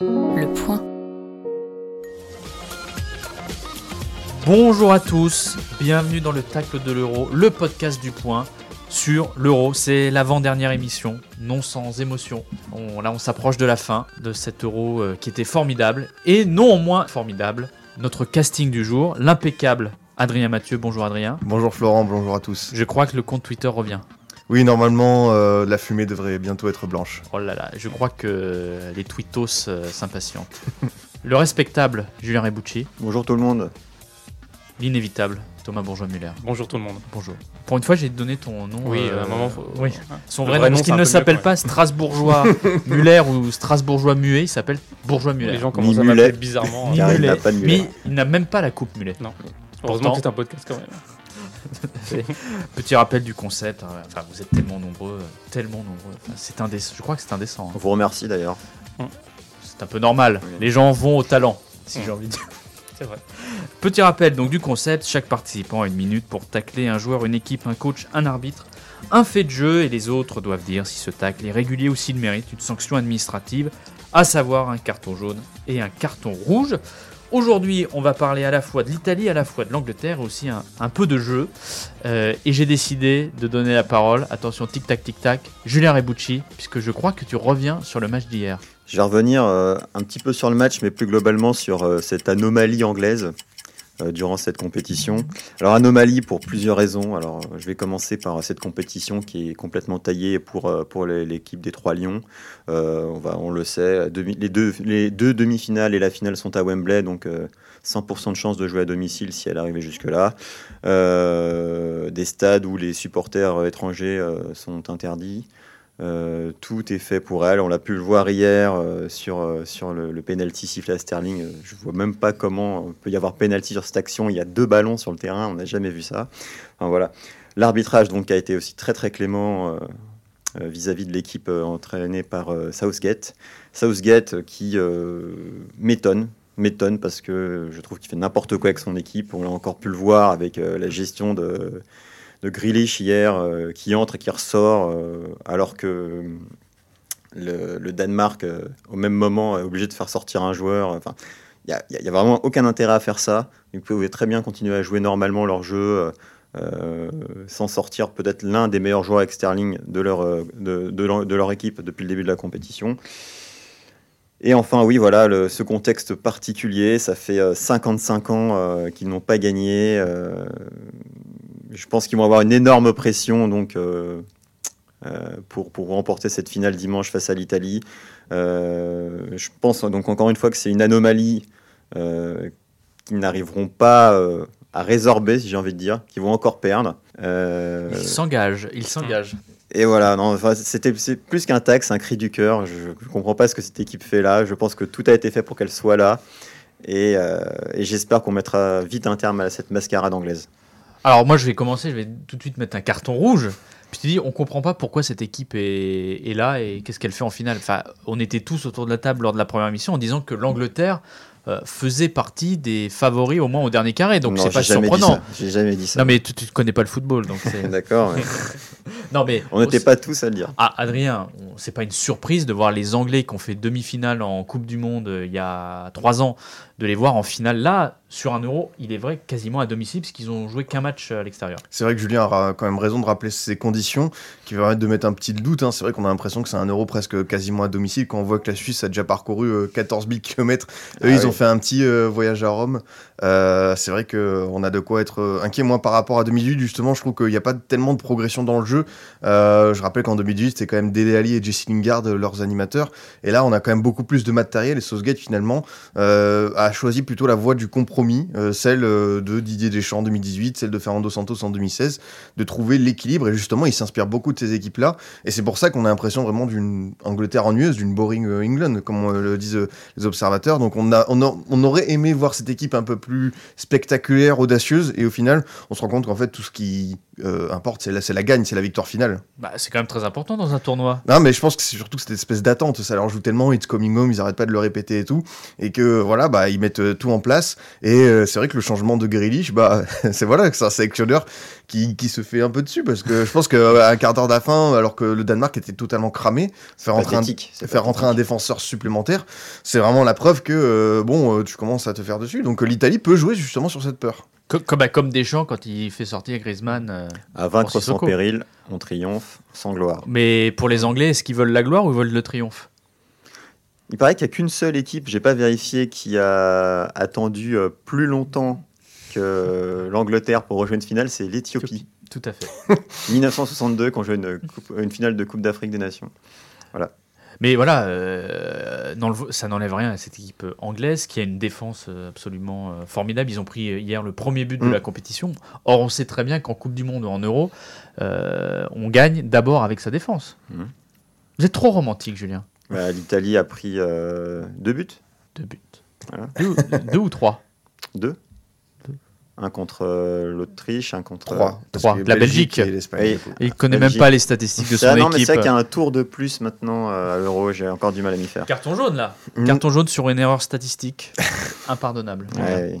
Le point. Bonjour à tous, bienvenue dans le Tacle de l'Euro, le podcast du point sur l'Euro. C'est l'avant-dernière émission, non sans émotion. On- là, on s'approche de la fin de cet Euro euh, qui était formidable et non moins formidable. Notre casting du jour, l'impeccable Adrien Mathieu. Bonjour Adrien. Bonjour Florent, bonjour à tous. Je crois que le compte Twitter revient. Oui, normalement, euh, la fumée devrait bientôt être blanche. Oh là là, je crois que les tweetos euh, s'impatientent. le respectable Julien Rebucci, Bonjour tout le monde. l'inévitable Thomas Bourgeois-Muller. Bonjour tout le monde. Bonjour. Pour une fois, j'ai donné ton nom. Oui, euh, à un moment, faut... oui. Son vrai, vrai nom, parce c'est qu'il ne s'appelle pas Strasbourgeois Muller ou Strasbourgeois Muet, il s'appelle Bourgeois Muller. Les gens Ni commencent à mulet. m'appeler bizarrement. Ni Car il n'a pas de Mais mulet. il n'a même pas la coupe Mulet. Heureusement Pourtant- que c'est un podcast quand même. Petit rappel du concept. hein. Enfin, vous êtes tellement nombreux, euh, tellement nombreux. Enfin, c'est indécent. Je crois que c'est indécent. hein. On vous remercie d'ailleurs. C'est un peu normal. Oui. Les gens vont au talent, si Mm. j'ai envie de dire. C'est vrai. Petit rappel donc du concept, chaque participant a une minute pour tacler un joueur, une équipe, un coach, un arbitre, un fait de jeu et les autres doivent dire si ce tacle est régulier ou s'il mérite une sanction administrative, à savoir un carton jaune et un carton rouge. Aujourd'hui, on va parler à la fois de l'Italie, à la fois de l'Angleterre et aussi un, peu de jeu. Euh, et j'ai décidé de donner la parole, attention tic-tac tic-tac, Julien Rebucci, puisque je crois que tu reviens sur le match d'hier. Je vais revenir euh, un petit peu sur le match, mais plus globalement sur euh, cette anomalie anglaise durant cette compétition. Alors anomalie pour plusieurs raisons. Alors euh, je vais commencer par cette compétition qui est complètement taillée pour, euh, pour l'équipe des Trois Lions. Euh, on, va, on le sait, les deux, les deux demi-finales et la finale sont à Wembley, donc euh, 100% de chance de jouer à domicile si elle arrivait jusque-là. Euh, des stades où les supporters étrangers euh, sont interdits. Euh, tout est fait pour elle. On l'a pu le voir hier euh, sur, euh, sur le, le penalty sifflé à Sterling. Je vois même pas comment il peut y avoir penalty sur cette action. Il y a deux ballons sur le terrain. On n'a jamais vu ça. Enfin, voilà. L'arbitrage donc a été aussi très très clément vis-à-vis de l'équipe entraînée par Southgate. Southgate qui m'étonne m'étonne parce que je trouve qu'il fait n'importe quoi avec son équipe. On l'a encore pu le voir avec la gestion de, de Grealish hier, euh, qui entre et qui ressort, euh, alors que le, le Danemark, euh, au même moment, est obligé de faire sortir un joueur. Enfin, il n'y a, vraiment aucun intérêt à faire ça. Ils pouvaient très bien continuer à jouer normalement leur jeu, euh, euh, sans sortir peut-être l'un des meilleurs joueurs avec Sterling de leur, euh, de, équipe depuis le début de la compétition. Et enfin, oui, voilà, ce contexte particulier, ça fait euh, 55 ans euh, qu'ils n'ont pas gagné. euh, je pense qu'ils vont avoir une énorme pression donc, euh, euh, pour, pour remporter cette finale dimanche face à l'Italie. Euh, je pense donc encore une fois que c'est une anomalie qu'ils n'arriveront pas à résorber, si j'ai envie de dire, qu'ils vont encore perdre. Euh, Il s'engage, il s'engage. et voilà, non, enfin, c'était c'est plus qu'un taxe, un cri du cœur. Je ne comprends pas ce que cette équipe fait là. Je pense que tout a été fait pour qu'elle soit là. Et, euh, et j'espère qu'on mettra vite un terme à cette mascarade anglaise. Alors moi je vais commencer, je vais tout de suite mettre un carton rouge. Puis tu dis, on comprend pas pourquoi cette équipe est, est là et qu'est-ce qu'elle fait en finale. Enfin, on était tous autour de la table lors de la première émission en disant que l'Angleterre euh, faisait partie des favoris au moins au dernier carré, donc c'est pas surprenant. J'ai jamais dit ça. Non mais tu, tu connais pas le football, donc. D'accord. mais non mais on n'était pas tous à le dire. Ah, Adrien, c'est pas une surprise de voir les Anglais qui ont fait demi-finale en Coupe du Monde euh, il y a trois ans, de les voir en finale là, sur un euro, il est vrai, quasiment à domicile, parce qu'ils ont joué qu'un match à l'extérieur. C'est vrai que Julien a quand même raison de rappeler ces conditions qui permettent de mettre un petit doute. hein. C'est vrai qu'on a l'impression que c'est un euro presque quasiment à domicile quand on voit que la Suisse a déjà parcouru euh, 14 000 km. Eux, Ah ils oui. ont fait un petit euh, voyage à Rome. Euh, c'est vrai qu'on a de quoi être euh, inquiet. Moi, par rapport à 2018, justement, je trouve qu'il n'y a pas tellement de progression dans le jeu. Euh, je rappelle qu'en 2018, c'était quand même Dele Alli et Jesse Lingard, euh, leurs animateurs. Et là, on a quand même beaucoup plus de matériel. Et Southgate, finalement, euh, a choisi plutôt la voie du compromis, euh, celle euh, de Didier Deschamps en 2018, celle de Fernando Santos en 2016, de trouver l'équilibre. Et justement, il s'inspire beaucoup de ces équipes-là. Et c'est pour ça qu'on a l'impression vraiment d'une Angleterre ennuyeuse, d'une boring euh, England, comme le disent les observateurs. Donc on a, on on, a- on aurait aimé voir cette équipe un peu plus spectaculaire, audacieuse, et au final, on se rend compte qu'en fait, tout ce qui euh, importe, c'est la, c'est la gagne, c'est la victoire finale. Bah, c'est quand même très important dans un tournoi. Non, mais je pense que c'est surtout cette espèce d'attente, ça leur joue tellement, It's coming home, ils arrêtent pas de le répéter et tout, et que voilà, bah, ils mettent euh, tout en place, et euh, c'est vrai que le changement de Grealish, bah, c'est voilà, que c'est un sélectionneur qui, qui se fait un peu dessus, parce que je pense qu'à un quart d'heure de la fin, alors que le Danemark était totalement cramé, faire rentrer un, faire rentrer défenseur supplémentaire, c'est vraiment la preuve que euh, bon, euh, tu commences à te faire dessus. Donc euh, l'Italie peut jouer justement sur cette peur. Co- Comme, bah, comme Deschamps quand il fait sortir Griezmann. euh, À vaincre sans péril, on triomphe sans gloire. Mais pour les Anglais, est-ce qu'ils veulent la gloire ou ils veulent le triomphe? Il paraît qu'il n'y a qu'une seule équipe, j'ai pas vérifié, qui a attendu euh, plus longtemps que l'Angleterre pour rejoindre une finale, c'est l'Éthiopie. Tout à fait. 1962, quand jouait une, coupe- une finale de Coupe d'Afrique des Nations. Mais voilà, euh, dans le vo- ça n'enlève rien à cette équipe anglaise qui a une défense euh, absolument formidable. Ils ont pris hier le premier but de Mm. la compétition. Or, on sait très bien qu'en Coupe du Monde ou en Euro, euh, on gagne d'abord avec sa défense. Mhm. Vous êtes trop romantique, Julien. Bah, L'Italie a pris euh, deux buts, Deux buts. Voilà. Deux, ou- deux ou trois deux. Deux. Un contre euh, l'Autriche, un contre. Trois. Parce Trois. La Belgique. et. Et il connaît Belgique. même pas les statistiques de son non, mais équipe. c'est vrai qu'il y a un tour de plus maintenant euh, à l'Euro, j'ai encore du mal à m'y faire. Carton jaune là. Mhm. Carton jaune sur une erreur statistique. Impardonnable. Ouais.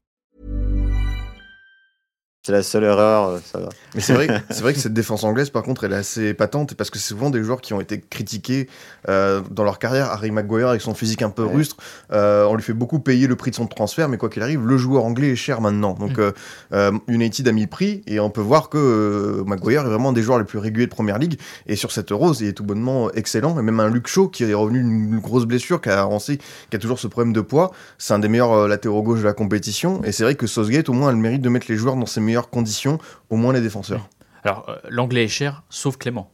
C'est la seule erreur, euh, ça va. Mais c'est vrai, c'est vrai que cette défense anglaise, par contre, elle est assez patente parce que c'est souvent des joueurs qui ont été critiqués euh, dans leur carrière. Harry Maguire, avec son physique un peu Ouais. rustre, euh, on lui fait beaucoup payer le prix de son transfert, mais quoi qu'il arrive, le joueur anglais est cher maintenant. Donc euh, United a mis le prix et on peut voir que Maguire est vraiment un des joueurs les plus réguliers de première ligue. Et sur cette Euro, il est tout bonnement excellent. Et même un Luke Shaw qui est revenu d'une grosse blessure, qui a avancé, qui a toujours ce problème de poids. C'est un des meilleurs latéraux gauche de la compétition. Et c'est vrai que Southgate, au moins, a le mérite de mettre les joueurs dans ses meilleures conditions, au moins les défenseurs. Alors, euh, l'anglais est cher, sauf Clément.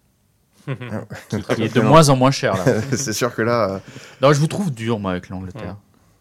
qui, qui est de moins en moins cher c'est sûr que là, euh, Non, je vous trouve dur, moi, avec l'Angleterre.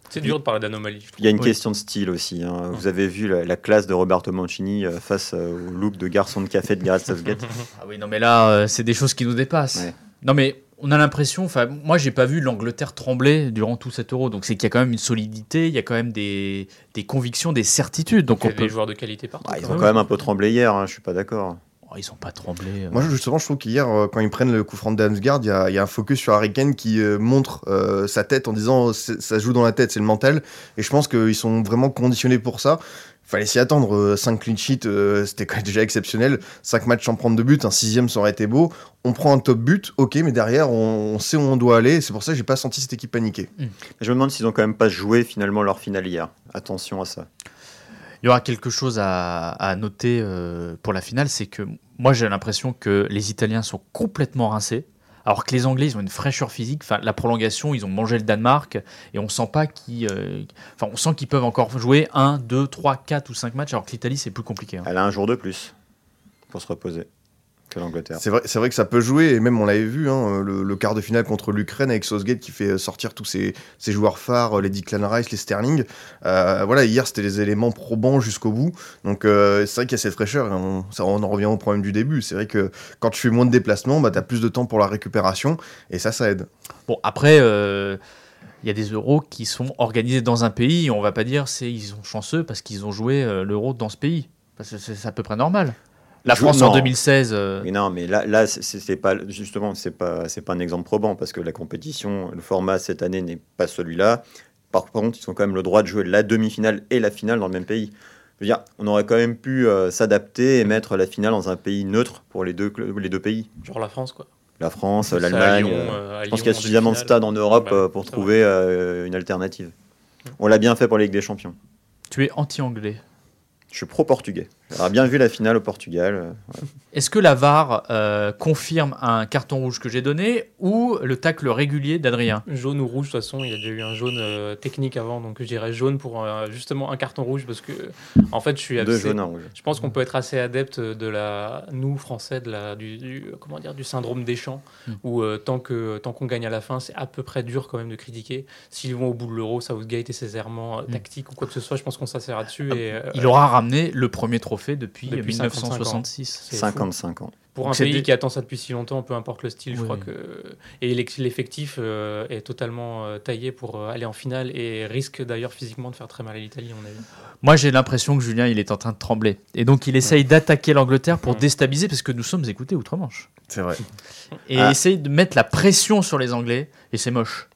C'est dur de parler d'anomalie. Il y a une Oui. question de style aussi. hein. Vous avez vu la, la classe de Roberto Mancini euh, face euh, au look de garçon de café de Gareth Southgate. Ah oui, non, mais là, euh, c'est des choses qui nous dépassent. Ouais. Non, mais on a l'impression, enfin, moi, j'ai pas vu l'Angleterre trembler durant tout cet euro. Donc, c'est qu'il y a quand même une solidité, il y a quand même des, des convictions, des certitudes. Donc, Il y on a peut. des joueurs de qualité partout. Bah, ils quand ont quand même un peu tremblé hier, hein, je suis pas d'accord. Oh, ils ont pas tremblé. euh. moi justement, je trouve qu'hier, euh, quand ils prennent le coup franc de Damsgaard, il y a, il y a un focus sur Harry Kane qui euh, montre euh, sa tête en disant ça se joue dans la tête, c'est le mental. Et je pense qu'ils sont vraiment conditionnés pour ça. Fallait s'y attendre. 5 clean sheets, euh, c'était quand même déjà exceptionnel. 5 matchs sans prendre de but, un sixième ça aurait été beau. On prend un top but, ok, mais derrière, on, on sait où on doit aller. C'est pour ça que j'ai pas senti cette équipe paniquer. Je me demande s'ils ont quand même pas joué finalement leur finale hier. Attention à ça. Il y aura quelque chose à, à noter euh, pour la finale, c'est que moi j'ai l'impression que les Italiens sont complètement rincés, alors que les Anglais ils ont une fraîcheur physique. Enfin, la prolongation, ils ont mangé le Danemark et on sent pas qu'ils, euh, enfin, on sent qu'ils peuvent encore jouer 1, 2, 3, 4 ou 5 matchs, alors que l'Italie c'est plus compliqué. hein. Elle a un jour de plus pour se reposer que l'Angleterre. C'est vrai, c'est vrai que ça peut jouer, et même on l'avait vu, hein, le, le quart de finale contre l'Ukraine avec Southgate qui fait sortir tous ses, ses joueurs phares, les Declan Rice, les Sterling. Euh, voilà, hier c'était les éléments probants jusqu'au bout. Donc euh, c'est vrai qu'il y a cette fraîcheur, et on, ça, on en revient au problème du début. C'est vrai que quand tu fais moins de déplacements, bah, tu as plus de temps pour la récupération, et ça, ça aide. Bon, après, euh, il y a des euros qui sont organisés dans un pays, et on va pas dire c'est ils sont chanceux parce qu'ils ont joué euh, l'euro dans ce pays. Parce que c'est c'est à peu près normal. La Je- France en non. 2016, euh, Mais non, mais là, là c'est- pas justement, c'est pas, c'est pas un exemple probant parce que la compétition, le format cette année n'est pas celui-là. Par contre, ils ont quand même le droit de jouer la demi-finale et la finale dans le même pays. Je veux dire, on aurait quand même pu euh, s'adapter et mettre la finale dans un pays neutre pour les deux, les deux pays. Genre la France, quoi. La France, l'Allemagne. Euh, je pense qu'il y a en suffisamment de stades en Europe Bah, pour trouver euh, une alternative. On l'a bien fait pour la Ligue des Champions. tu es anti-anglais. Je suis pro-portugais. J'aurais bien vu la finale au Portugal. euh, Est-ce que la VAR euh, confirme un carton rouge que j'ai donné ou le tacle régulier d'Adrien? Jaune ou rouge, de toute façon, il y a déjà eu un jaune euh, technique avant, donc je dirais jaune pour euh, justement un carton rouge parce que, en fait, je suis Deux assez- jaunes, un rouge. Je pense qu'on peut être assez adepte de la, nous Français, de la, du, du- comment dire, du syndrome des champs, Mm. où euh, tant que tant qu'on gagne à la fin, c'est à peu près dur quand même de critiquer. S'ils vont au bout de l'euro, Southgate et ses errements euh, Mm. tactiques ou quoi que ce soit, je pense qu'on s'assera dessus. Ah, et, euh, Il aura ramené le premier trophée depuis, Depuis 1966. c'est fou. 55 ans. Pour Donc un c'est pays des- qui attend ça depuis si longtemps, peu importe le style, je crois que et l'effectif euh, est totalement euh, taillé pour euh, aller en finale et risque d'ailleurs physiquement de faire très mal à l'Italie, on a vu. Moi, j'ai l'impression que Julien, il est en train de trembler. Et donc, il essaye d'attaquer l'Angleterre pour Ouais. déstabiliser parce que nous sommes écoutés outre-Manche. C'est vrai. Et Ah. essaye de mettre la pression sur les Anglais. Et c'est moche.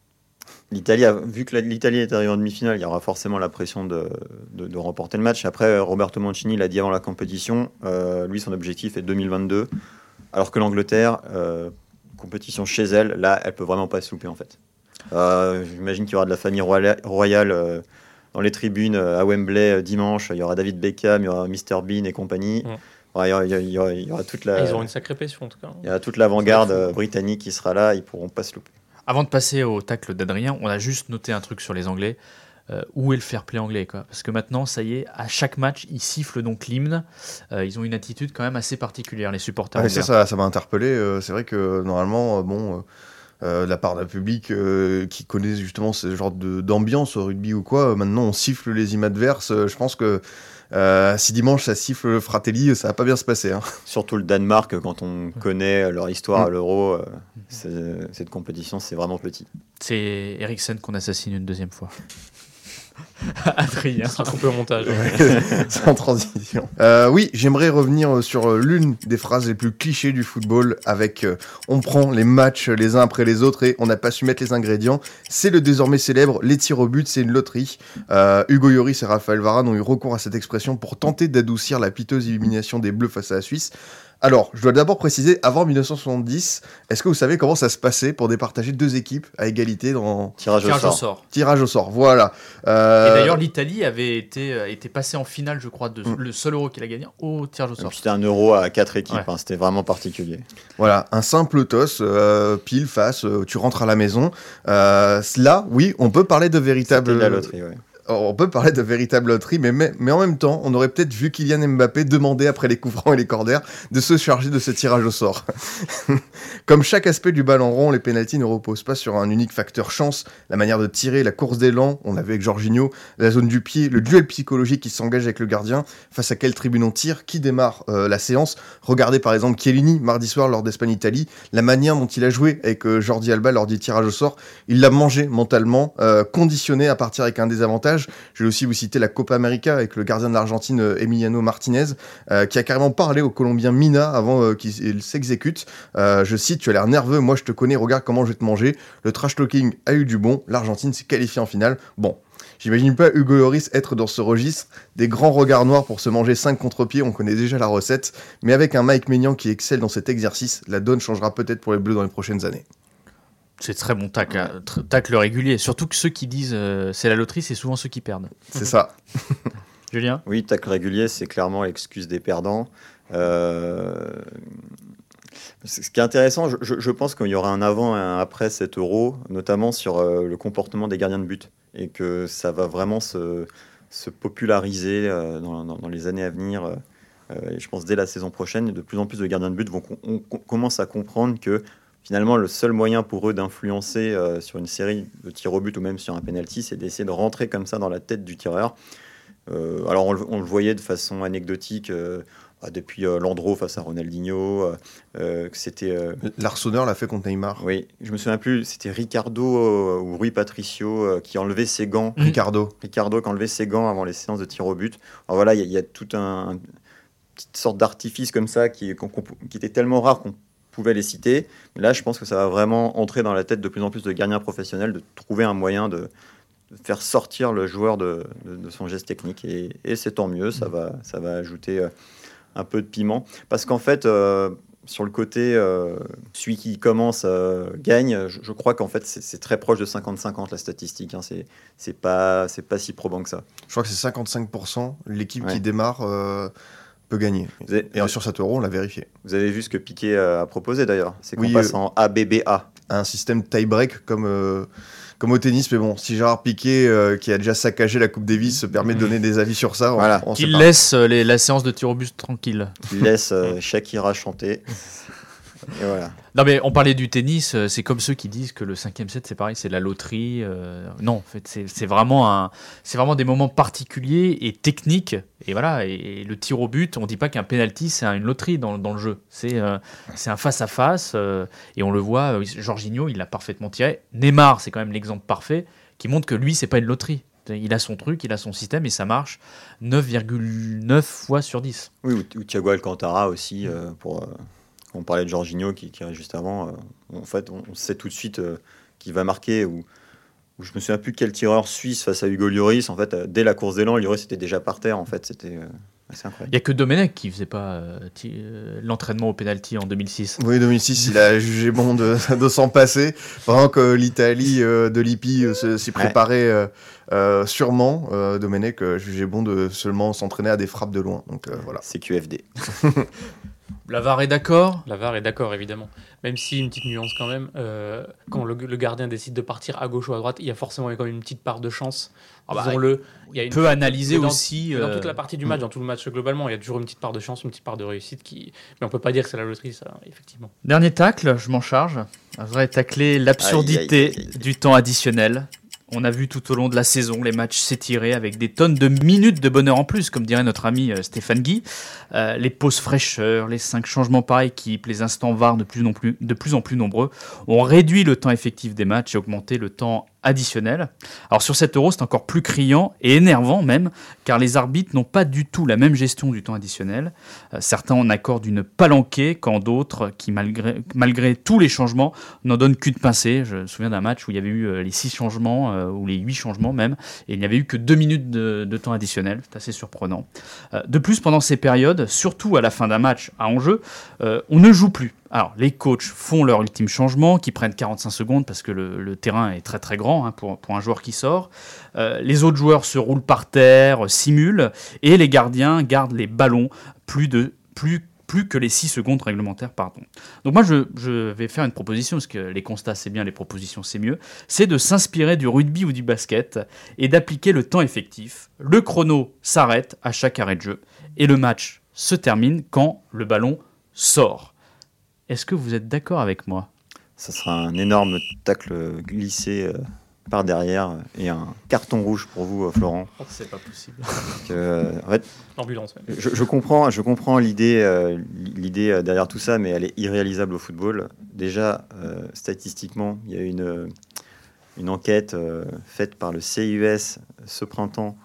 L'Italie, a- vu que l'Italie est arrivée en demi-finale, il y aura forcément la pression de, de- de remporter le match. Après, euh, Roberto Mancini l'a dit avant la compétition, euh, lui, son objectif est 2022, alors que l'Angleterre, euh, compétition chez elle, là, elle peut vraiment pas se louper en fait. Euh, J'imagine qu'il y aura de la famille royale, dans les tribunes à Wembley dimanche. Il y aura David Beckham, il y aura Mr Bean et compagnie. Ouais. Il, y aura, il y aura- il y aura- il y aura toute la, Ah, Ils auront une sacrée pression en tout cas. il y aura toute l'avant-garde britannique qui sera là. Ils pourront pas se louper. Avant de passer au tacle d'Adrien, on a juste noté un truc sur les Anglais. Euh, où est le fair play anglais quoi Parce que maintenant, ça y est, à chaque match, ils sifflent donc l'hymne. Euh, ils ont une attitude quand même assez particulière, les supporters. Ah, ça, ça, ça m'a interpellé. euh, c'est vrai que normalement, bon, de la part d'un public qui connaît justement ce genre d'ambiance au rugby ou quoi, maintenant on siffle les hymnes adverses. je pense que euh, si dimanche ça siffle le Fratelli, ça va pas bien se passer. hein. Surtout le Danemark, quand on connaît leur histoire à Mm. l'euro, euh, c'est- cette compétition, c'est vraiment petit. C'est Eriksen qu'on assassine une deuxième fois. Adrien. Ça sera coupé au montage. Sans transition. Euh, oui, j'aimerais revenir sur euh, l'une des phrases les plus clichés du football avec euh, on prend les matchs les uns après les autres et on n'a pas su mettre les ingrédients. C'est le désormais célèbre les tirs au but, c'est une loterie. Euh, Hugo Lloris et Raphaël Varane ont eu recours à cette expression pour tenter d'adoucir la piteuse élimination des Bleus face à la Suisse. Alors, je dois d'abord préciser, avant 1970, est-ce que vous savez comment ça se passait pour départager deux équipes à égalité dans Tirage, Tirage au au sort. tirage au sort Voilà. Euh, Et d'ailleurs, l'Italie avait été, euh, été passée en finale, je crois, de Mm. le seul euro qu'il a gagné au tirage au sort. C'était un euro à quatre équipes, Ouais. hein, c'était vraiment particulier. Voilà, un simple toss, euh, pile, face, euh, tu rentres à la maison. Euh, là, oui, on peut parler de véritable... de la loterie, ouais. On peut parler de véritable loterie, mais, en même temps, on aurait peut-être vu Kylian Mbappé demander après les coups francs et les corners de se charger de ce tirage au sort. Comme chaque aspect du ballon rond, les pénalties ne reposent pas sur un unique facteur chance. La manière de tirer, la course d'élan, on l'a vu avec Jorginho, la zone du pied, le duel psychologique qui s'engage avec le gardien, face à quelle tribune on tire, qui démarre euh, la séance? Regardez par exemple Chiellini mardi soir lors d'Espagne-Italie, la manière dont il a joué avec euh, Jordi Alba lors du tirage au sort, il l'a mangé mentalement, euh, conditionné à partir avec un désavantage. Je vais aussi vous citer la Copa América avec le gardien de l'Argentine euh, Emiliano Martinez, euh, qui a carrément parlé au Colombien Mina avant euh, qu'il s'exécute. Je cite, tu as l'air nerveux, moi je te connais, regarde comment je vais te manger. Le trash talking a eu du bon, l'Argentine s'est qualifiée en finale. Bon. J'imagine pas Hugo Lloris être dans ce registre, des grands regards noirs pour se manger 5 contre-pieds, on connaît déjà la recette, mais avec un Mike Maignan qui excelle dans cet exercice, la donne changera peut-être pour les Bleus dans les prochaines années. C'est très bon tacle, hein, tr- tacle régulier. Surtout que ceux qui disent euh, c'est la loterie, c'est souvent ceux qui perdent. C'est ça. Julien? Oui, tacle régulier, c'est clairement l'excuse des perdants. Euh, Ce qui est intéressant, je, pense qu'il y aura un avant et un après cet euro, notamment sur euh, le comportement des gardiens de but, et que ça va vraiment se, se populariser euh, dans, dans- dans les années à venir. et je pense dès la saison prochaine, de plus en plus de gardiens de but vont on, on commence à comprendre que finalement le seul moyen pour eux d'influencer euh, sur une série de tirs au but ou même sur un penalty, c'est d'essayer de rentrer comme ça dans la tête du tireur. Euh, alors on le, on le voyait de façon anecdotique euh, bah, depuis euh, Landreau face à Ronaldinho, euh, euh, que c'était euh, L'arseneur l'a fait contre Neymar. oui, je me souviens plus, c'était Ricardo euh, ou Rui Patricio euh, qui enlevait ses gants. Mm. Ricardo. Ricardo qui enlevait ses gants avant les séances de tir au but. Alors voilà, il y, a- il y a tout un, un- petite sorte d'artifice comme ça qui était tellement rare qu'on pouvait les citer. Mais là, je pense que ça va vraiment entrer dans la tête de plus en plus de gardiens professionnels de trouver un moyen de, de faire sortir le joueur de, de- de son geste technique. Et, et c'est tant mieux, ça va, ça va ajouter euh, un peu de piment. Parce qu'en fait, euh, sur le côté, euh, celui qui commence euh, gagne, je, je crois qu'en fait, c'est, très proche de 50-50 la statistique. hein. C'est, pas, pas si probant que ça. Je crois que c'est 55% l'équipe Ouais. qui démarre peut gagner. Avez, Et sur euro, on l'a vérifié. vous avez vu ce que Piquet a proposé d'ailleurs. C'est qu'on Oui, passe euh, en ABBA. Un système tie-break comme, euh, comme au tennis, mais bon, si Gérard Piquet, euh, qui a déjà saccagé la Coupe Davis, se permet de donner des avis sur ça, Voilà. Qu'il laisse euh, les- la séance de tir au but tranquille. qui laisse euh, Shakira chanter. Et voilà. Non mais on parlait du tennis, euh, c'est comme ceux qui disent que le cinquième set c'est pareil, c'est la loterie. euh, non, en fait c'est vraiment un, vraiment des moments particuliers et techniques. Et voilà, et, et le tir au but, on dit pas qu'un penalty c'est une loterie dans, dans le jeu. C'est euh, un face à face et on le voit. Jorginho il l'a parfaitement tiré. Neymar c'est quand même l'exemple parfait qui montre que lui c'est pas une loterie. Il a son truc, il a son système et ça marche 9,9 fois sur 10. Oui, ou, ou Thiago Alcantara aussi, euh, pour, euh, on parlait de Jorginho qui tirait juste avant. euh, en fait, on, sait tout de suite euh, qu'il va marquer. Ou, ou je me souviens plus quel tireur suisse face à Hugo Lloris. En fait, euh, dès la course d'élan, Lloris était déjà par terre. En fait, c'était assez Il incroyable. n'y a que Domenech qui faisait pas euh, l'entraînement au penalty en 2006. Oui, 2006, il a jugé bon de, de s'en passer. Pendant que l'Italie euh, de Lippi euh, se- s'y préparait euh, euh, sûrement, euh, Domenech euh, jugeait bon de seulement s'entraîner à des frappes de loin. Donc euh, voilà. C'est QFD. Lavar est d'accord? La VAR est d'accord, évidemment. Même si, une petite nuance quand même, euh, quand le, le gardien décide de partir à gauche ou à droite, il y a forcément quand même une petite part de chance. Ah bah, Disons-le. Il y a une peut analyser dans- aussi. Dans euh, toute la partie du match, dans tout le match globalement, il y a toujours une petite part de chance, une petite part de réussite. Qui... Mais on peut pas dire que c'est la loterie, ça, effectivement. Dernier tacle, je m'en charge. Je voudrais tacler l'absurdité du temps additionnel. On a vu tout au long de la saison les matchs s'étirer avec des tonnes de minutes de bonheur en plus, comme dirait notre ami euh, Stéphane Guy. Euh, les pauses fraîcheurs, les cinq changements par équipe, les instants VAR de plus, en plus nombreux ont réduit le temps effectif des matchs et augmenté le temps additionnel. Alors sur cet euro, c'est encore plus criant et énervant même, car les arbitres n'ont pas du tout la même gestion du temps additionnel. Euh, certains en accordent une palanquée, quand d'autres, qui malgré, malgré tous les changements, n'en donnent qu'une pincée. Je me souviens d'un match où il y avait eu euh, les six changements, euh, ou les huit changements même, et il n'y avait eu que deux minutes de, temps additionnel. C'est assez surprenant. De plus, pendant ces périodes, surtout à la fin d'un match à enjeu, on ne joue plus. Alors, les coachs font leur ultime changement, qui prennent 45 secondes parce que le, terrain est très très grand hein, pour, un joueur qui sort. Euh, les autres joueurs se roulent par terre, euh, simulent, et les gardiens gardent les ballons plus, que les 6 secondes réglementaires. Donc moi, je, je vais faire une proposition, parce que les constats c'est bien, les propositions c'est mieux, c'est de s'inspirer du rugby ou du basket et d'appliquer le temps effectif. Le chrono s'arrête à chaque arrêt de jeu, et le match se termine quand le ballon sort. Est-ce que vous êtes d'accord avec moi? Ça sera un énorme tacle glissé euh, par derrière et un carton rouge pour vous, euh, Florent. C'est pas possible. Que, euh, en fait, L'ambulance, même. Je, je comprends, je comprends l'idée, euh, l'idée derrière tout ça, mais elle est irréalisable au football. Déjà, euh, statistiquement, il y a une, une enquête euh, faite par le CIUS ce printemps.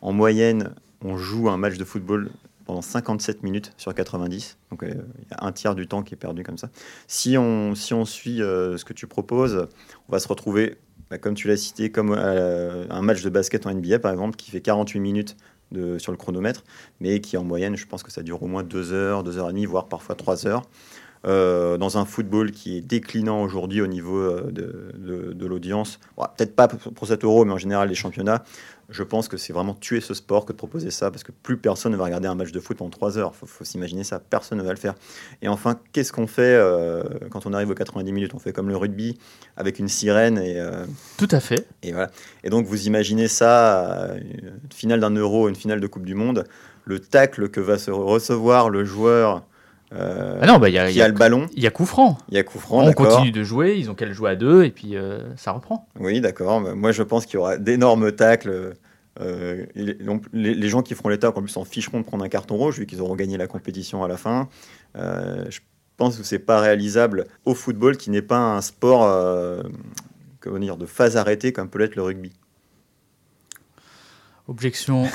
En moyenne, on joue un match de football pendant 57 minutes sur 90. Donc, euh, il y a un tiers du temps qui est perdu comme ça. Si on, si on suit euh, ce que tu proposes, on va se retrouver, bah, comme tu l'as cité, comme euh, un match de basket en NBA, par exemple, qui fait 48 minutes de, sur le chronomètre mais qui en moyenne, je pense que ça dure au moins 2 heures, 2 heures et demie, voire parfois 3 heures. Dans un football qui est déclinant aujourd'hui au niveau de, de- l'audience, peut-être pas pour pour cet euro, mais en général les championnats, je pense que c'est vraiment tuer ce sport que de proposer ça, parce que plus personne ne va regarder un match de foot pendant 3 heures, il faut, faut s'imaginer ça, personne ne va le faire. Et enfin, qu'est-ce qu'on fait euh, quand on arrive aux 90 minutes On fait comme le rugby, avec une sirène et... euh, Tout à fait. et, voilà. et donc, vous imaginez ça, euh, une finale d'un euro, une finale de Coupe du Monde, le tacle que va se recevoir le joueur euh, Ah non, bah, il y a, qui y a a- le ballon. il y a coup franc. Il y a coup franc, On continue de jouer, ils ont qu'à le jouer à deux, et puis euh, ça reprend. Oui, d'accord. Mais Moi, je pense qu'il y aura d'énormes tacles. euh, les, gens qui feront les tacles, en plus, s'en ficheront de prendre un carton rouge, vu qu'ils auront gagné la compétition à la fin. Euh, je pense que c'est pas réalisable au football, qui n'est pas un sport comment dire, de phase arrêtée comme peut l'être le rugby. Objection.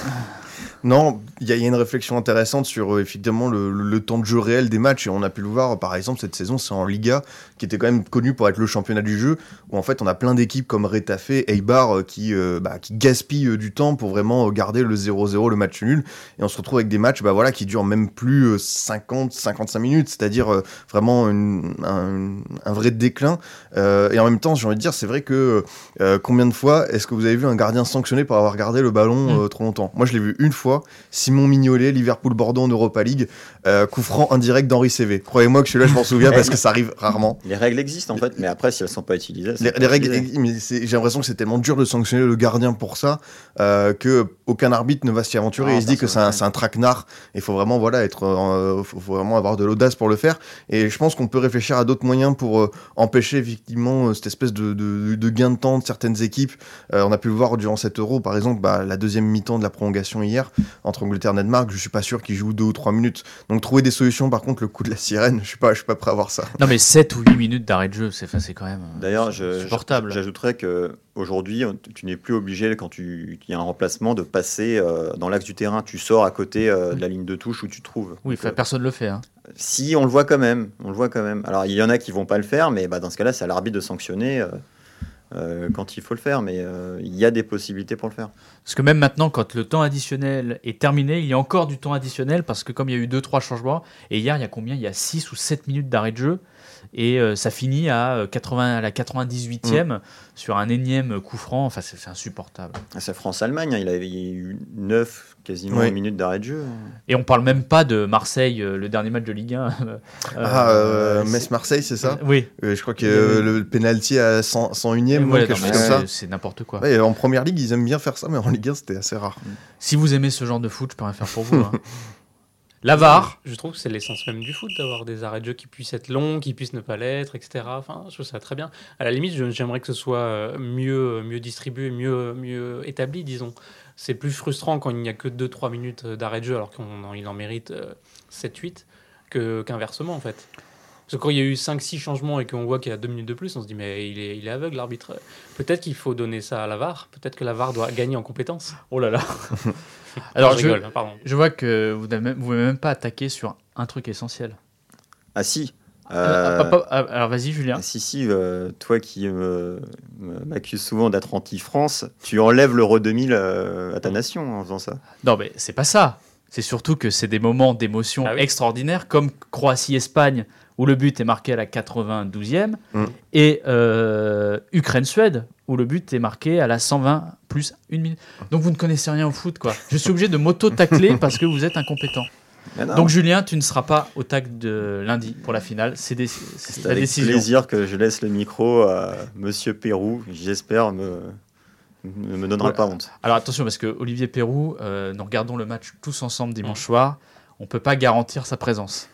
Non, il y, a- une réflexion intéressante sur euh, le, temps de jeu réel des matchs. Et on a pu le voir par exemple cette saison c'est en Liga qui était quand même connu pour être le championnat du jeu où en fait on a plein d'équipes comme Retafe, Eibar euh, qui, euh, bah, qui gaspillent euh, du temps pour vraiment garder le 0-0 le match nul. Et on se retrouve avec des matchs bah, voilà, qui durent même plus euh, 50-55 minutes. C'est-à-dire vraiment un, vrai déclin. Et en même temps j'ai envie de dire c'est vrai que combien de fois est-ce que vous avez vu un gardien sanctionné pour avoir gardé le ballon ballon Mm. euh, trop longtemps. Moi, je l'ai vu une fois, Simon Mignolet, Liverpool-Bordeaux en Europa League, euh, coup franc indirect d'Henri CV. Croyez-moi que celui-là, je m'en souviens parce que ça arrive rarement. Les règles existent en fait, mais après, si elles sont pas utilisées, Les, pas les règles, j'ai l'impression que c'est tellement dur de sanctionner le gardien pour ça euh, que aucun arbitre ne va s'y aventurer. Il se dit que c'est un, un traquenard. Il faut vraiment voilà être, euh, faut, faut vraiment avoir de l'audace pour le faire. Et je pense qu'on peut réfléchir à d'autres moyens pour euh, empêcher effectivement cette espèce de, de- de gain de temps de certaines équipes. Euh, on a pu le voir durant cet Euro, par exemple, bah, la deuxième mi-temps de la prolongation hier entre Angleterre et Danemark. Je suis pas sûr qu'ils jouent deux ou trois minutes. Donc trouver des solutions. Par contre, le coup de la sirène, je suis pas, je suis pas prêt à voir ça. Non, mais 7 ou 8 minutes d'arrêt de jeu, c'est quand même euh, D'ailleurs, j'ajouterais que aujourd'hui, tu n'es plus obligé quand tu il y a un remplacement de passer euh, dans l'axe du terrain. Tu sors à côté euh, de la ligne de touche où tu te trouves. Oui, Donc, enfin, euh, personne le fait. Hein. Si, on le voit quand même. On le voit quand même. Alors, il y en a qui vont pas le faire, mais bah, dans ce cas-là, c'est à l'arbitre de sanctionner euh, quand il faut le faire. Mais euh, il y a des possibilités pour le faire. Parce que même maintenant, quand le temps additionnel est terminé, il y a encore du temps additionnel parce que comme il y a eu 2-3 changements, et hier, il y a combien? Il y a 6 ou 7 minutes d'arrêt de jeu. Et euh, ça finit à, euh, 80, à la 98e sur un énième coup franc. Enfin, c'est insupportable. Ah, C'est France-Allemagne. hein. Il avait il y a eu 9 quasiment Oui. minutes d'arrêt de jeu. Et on parle même pas de Marseille, euh, le dernier match de Ligue 1. euh, ah, euh, c'est- Metz-Marseille, c'est ça Oui. Euh, je crois que euh, le penalty à 100, 101e, ou Ouais, quelque chose comme c'est- ça. C'est n'importe quoi. Ouais, en première ligue, ils aiment bien faire ça, mais en Ligue 1, c'était assez rare. Si vous aimez ce genre de foot, je peux rien faire pour vous. hein. La VAR, Je trouve que c'est l'essence même du foot d'avoir des arrêts de jeu qui puissent être longs, qui puissent ne pas l'être, etc. Enfin, je trouve ça très bien. À la limite, j'aimerais que ce soit euh, mieux, mieux distribué, mieux, mieux établi, disons. C'est plus frustrant quand il n'y a que 2-3 minutes d'arrêt de jeu alors qu'il en, mérite 7-8 que- qu'inversement en fait. Parce que quand il y a eu 5-6 changements et qu'on voit qu'il y a 2 minutes de plus, on se dit mais il est, il est aveugle l'arbitre. Peut-être qu'il faut donner ça à la VAR, peut-être que la VAR doit gagner en compétences. oh là là. Alors, je je, rigole, hein, pardon. je vois que vous vous n'avez même pas attaqué sur un truc essentiel. Ah si. Euh, Euh, hop, hop, hop, alors vas-y, Julien. Ah, si, si, euh, toi qui me- m'accuses souvent d'être anti-France, tu enlèves l'Euro 2000 euh, à ta nation en faisant ça. Non, mais c'est pas ça. C'est surtout que c'est des moments d'émotion Ah oui. extraordinaires, comme Croatie-Espagne, où le but est marqué à la 92e, Mm. et euh, Ukraine-Suède, où le but est marqué à la 120 plus une minute. Donc vous ne connaissez rien au foot, quoi. Je suis obligé de m'auto-tacler parce que vous êtes incompétent. Donc Julien, tu ne seras pas au tac de lundi pour la finale. C'est c'est la avec décision. plaisir que je laisse le micro à Monsieur Pérou. J'espère me ne me donnera Ouais. pas honte. Alors attention, parce que Olivier Perrou, euh, nous regardons le match tous ensemble dimanche soir. On peut pas garantir sa présence.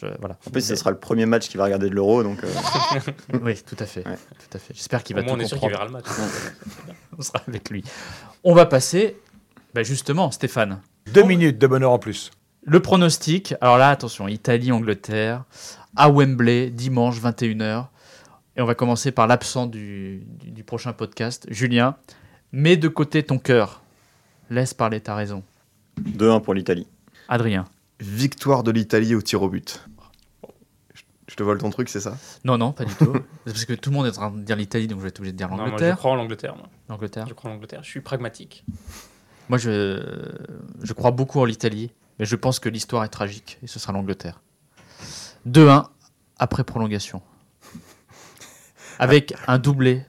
Je- voilà. En plus, ce sera le premier match qu'il va regarder de l'Euro, donc euh, Oui, tout à fait. Ouais. Tout à fait. J'espère qu'il va moins, tout on est sûr qu'il verra le match. On sera avec lui. On va passer, bah, justement, Stéphane. Deux minutes de bonheur en plus. Le pronostic. Alors là, attention, Italie-Angleterre à Wembley dimanche 21h. Et on va commencer par l'absent du, du- du prochain podcast. Julien, mets de côté ton cœur. Laisse parler ta raison. 2-1 pour l'Italie. Adrien. Victoire de l'Italie au tir au but. Je- te vole ton truc, c'est ça? Non, non, pas du tout. C'est parce que tout le monde est en train de dire l'Italie, donc je vais être obligé de dire Non, moi, je l'Angleterre. crois en l'Angleterre. L'Angleterre. Je crois en l'Angleterre. Je suis pragmatique. Moi, je, je crois beaucoup en l'Italie, mais je pense que l'histoire est tragique et ce sera l'Angleterre. 2-1 après prolongation. Avec un doublé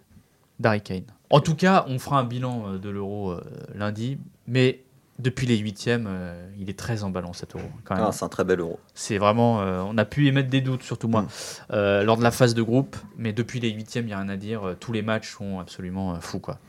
d'Harry Kane. En tout cas, on fera un bilan euh, de l'Euro euh, lundi, mais depuis les huitièmes, euh, il est très emballant cet Euro. Ah, c'est un très bel Euro. C'est vraiment, euh, on a pu émettre des doutes, surtout moi, Mm. euh, lors de la phase de groupe, mais depuis les huitièmes, il n'y a rien à dire. Tous les matchs sont absolument fous, quoi.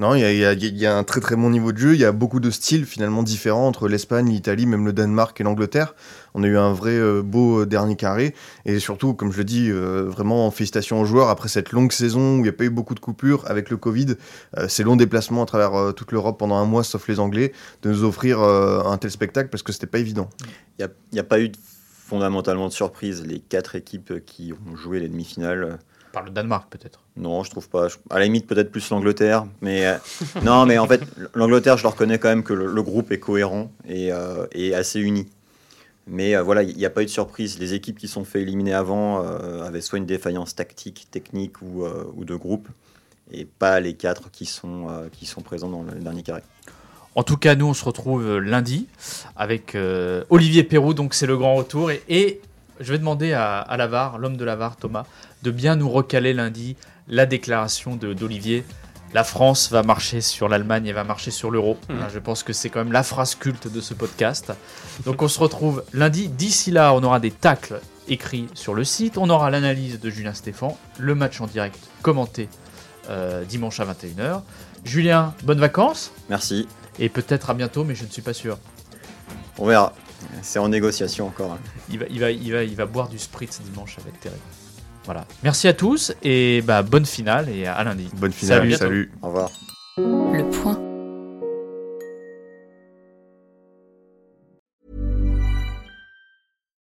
Non, il y a, a- a un très très bon niveau de jeu. Il y a beaucoup de styles finalement différents entre l'Espagne, l'Italie, même le Danemark et l'Angleterre. On a eu un vrai euh, beau euh, dernier carré. Et surtout, comme je le dis, euh, vraiment félicitations aux joueurs après cette longue saison où il n'y a pas eu beaucoup de coupures avec le Covid. euh, ces longs déplacements à travers toute l'Europe pendant un mois, sauf les Anglais, de nous offrir un tel spectacle parce que c'était pas évident. Il n'y a, pas eu fondamentalement de surprise. Les quatre équipes qui ont joué les demi-finales, le Danemark, peut-être. non, je trouve pas. Je- À la limite, peut-être plus l'Angleterre. Mais euh, non, mais en fait, l'Angleterre, je leur reconnais quand même que le, le groupe est cohérent et, euh, et assez uni. Mais euh, voilà, il n'y a pas eu de surprise. Les équipes qui sont fait éliminer avant euh, avaient soit une défaillance tactique, technique ou, euh, ou de groupe, et pas les quatre qui sont, euh, qui sont présents dans le dernier carré. En tout cas, nous, on se retrouve lundi avec euh, Olivier Perrou, donc c'est le grand retour. Et, et je vais demander à, à Lavar, l'homme de Lavar, Thomas, de bien nous recaler lundi la déclaration de- d'Olivier. La France va marcher sur l'Allemagne et va marcher sur l'euro. Mhm. Hein, Je pense que c'est quand même la phrase culte de ce podcast. Donc on se retrouve lundi. D'ici là, on aura des tacles écrits sur le site. On aura l'analyse de Julien Stéphan, le match en direct commenté euh, dimanche à 21h. Julien, bonnes vacances Merci. et peut-être à bientôt, mais je ne suis pas sûr. On verra. C'est en négociation encore. hein. Il va, il va, il va, il va boire du spritz dimanche, être terrible. Voilà. Merci à tous et bah, bonne finale et à lundi. Bonne finale, Salut. salut. Au revoir. Le point.